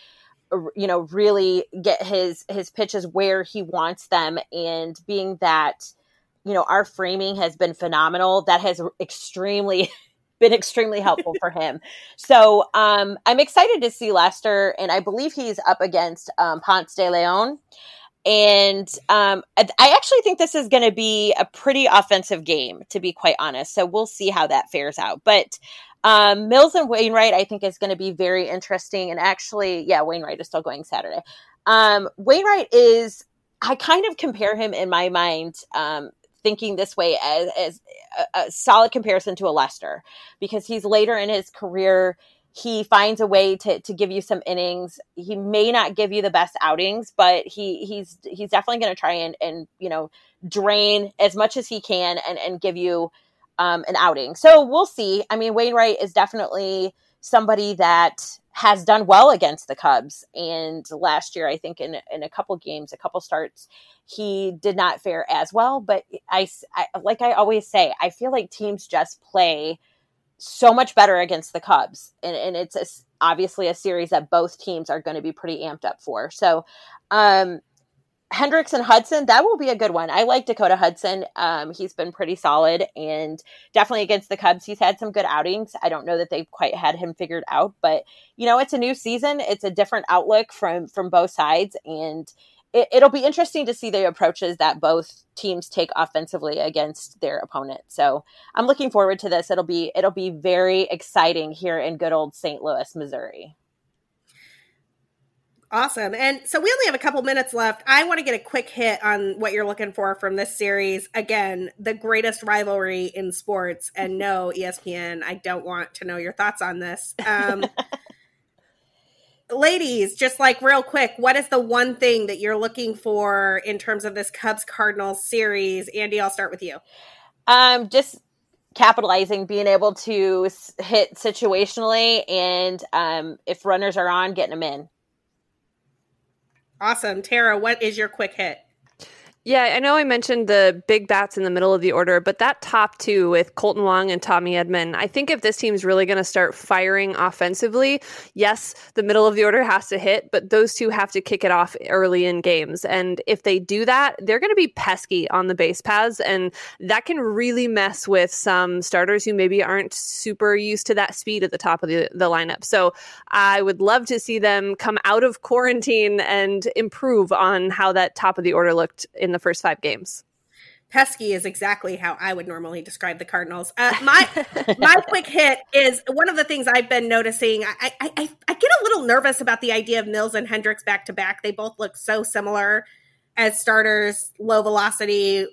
you know really get his his pitches where he wants them. And being that you know, our framing has been phenomenal. That has extremely been extremely helpful for him. So um, I'm excited to see Lester, and I believe he's up against um, Ponce de Leon. And um, I actually think this is going to be a pretty offensive game, to be quite honest. So we'll see how that fares out. But um, Mills and Wainwright, I think, is going to be very interesting. And actually, yeah, Wainwright is still going Saturday. Um, Wainwright is, I kind of compare him in my mind um, thinking this way as, as a, a solid comparison to a Lester because he's later in his career. He finds a way to, to give you some innings. He may not give you the best outings, but he he's he's definitely going to try and and you know drain as much as he can and and give you um, an outing. So we'll see. I mean, Wainwright is definitely somebody that has done well against the Cubs. And last year, I think in in a couple games, a couple starts, he did not fare as well. But I, I like I always say, I feel like teams just play so much better against the Cubs, and, and it's a, obviously a series that both teams are going to be pretty amped up for. So, um, Hendricks and Hudson, that will be a good one. I like Dakota Hudson. Um, he's been pretty solid and definitely against the Cubs, he's had some good outings. I don't know that they've quite had him figured out, but you know, it's a new season. It's a different outlook from from both sides, and it, it'll be interesting to see the approaches that both teams take offensively against their opponent. So I'm looking forward to this. It'll be it'll be very exciting here in good old St. Louis, Missouri. Awesome. And so we only have a couple minutes left. I want to get a quick hit on what you're looking for from this series. Again, the greatest rivalry in sports. And no, ESPN, I don't want to know your thoughts on this. Um, ladies, just like real quick, what is the one thing that you're looking for in terms of this Cubs Cardinals series? Andi, I'll start with you. Um, just capitalizing, being able to hit situationally, and um, if runners are on, getting them in. Awesome. Tara, what is your quick hit? Yeah, I know I mentioned the big bats in the middle of the order, but that top two with Kolten Wong and Tommy Edman, I think if this team's really going to start firing offensively, yes, the middle of the order has to hit, but those two have to kick it off early in games. And if they do that, they're going to be pesky on the base paths, and that can really mess with some starters who maybe aren't super used to that speed at the top of the, the lineup. So I would love to see them come out of quarantine and improve on how that top of the order looked in the the first five games. Pesky is exactly how I would normally describe the Cardinals. Uh, my my quick hit is one of the things I've been noticing. I, I, I I get a little nervous about the idea of Mills and Hendricks back to back. They both look so similar as starters, low velocity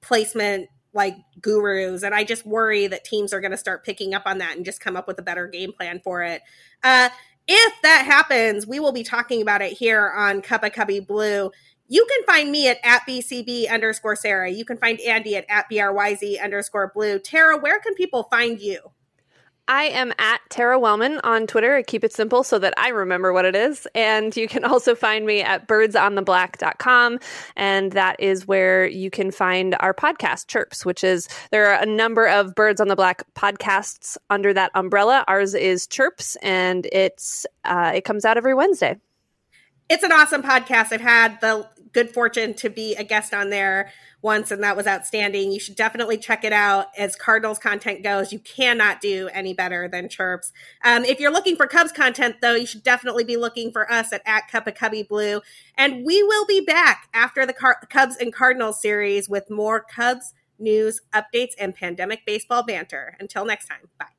placement like gurus, and I just worry that teams are going to start picking up on that and just come up with a better game plan for it. Uh, if that happens, we will be talking about it here on Cuppa Cubbie Blue. You can find me at, at BCB underscore Sara. You can find Andi at, at BRYZ underscore blue. Tara, where can people find you? I am at Tara Wellman on Twitter. I keep it simple so that I remember what it is. And you can also find me at birdsontheblack.com. And that is where you can find our podcast, Chirps, which is there are a number of Birds on the Black podcasts under that umbrella. Ours is Chirps, and it's uh, it comes out every Wednesday. It's an awesome podcast. I've had the good fortune to be a guest on there once, and that was outstanding. You should definitely check it out. As Cardinals content goes, you cannot do any better than Chirps. Um, if you're looking for Cubs content, though, you should definitely be looking for us at, at Cuppa Cubbie Blue. And we will be back after the Car- Cubs and Cardinals series with more Cubs news, updates, and pandemic baseball banter. Until next time, bye.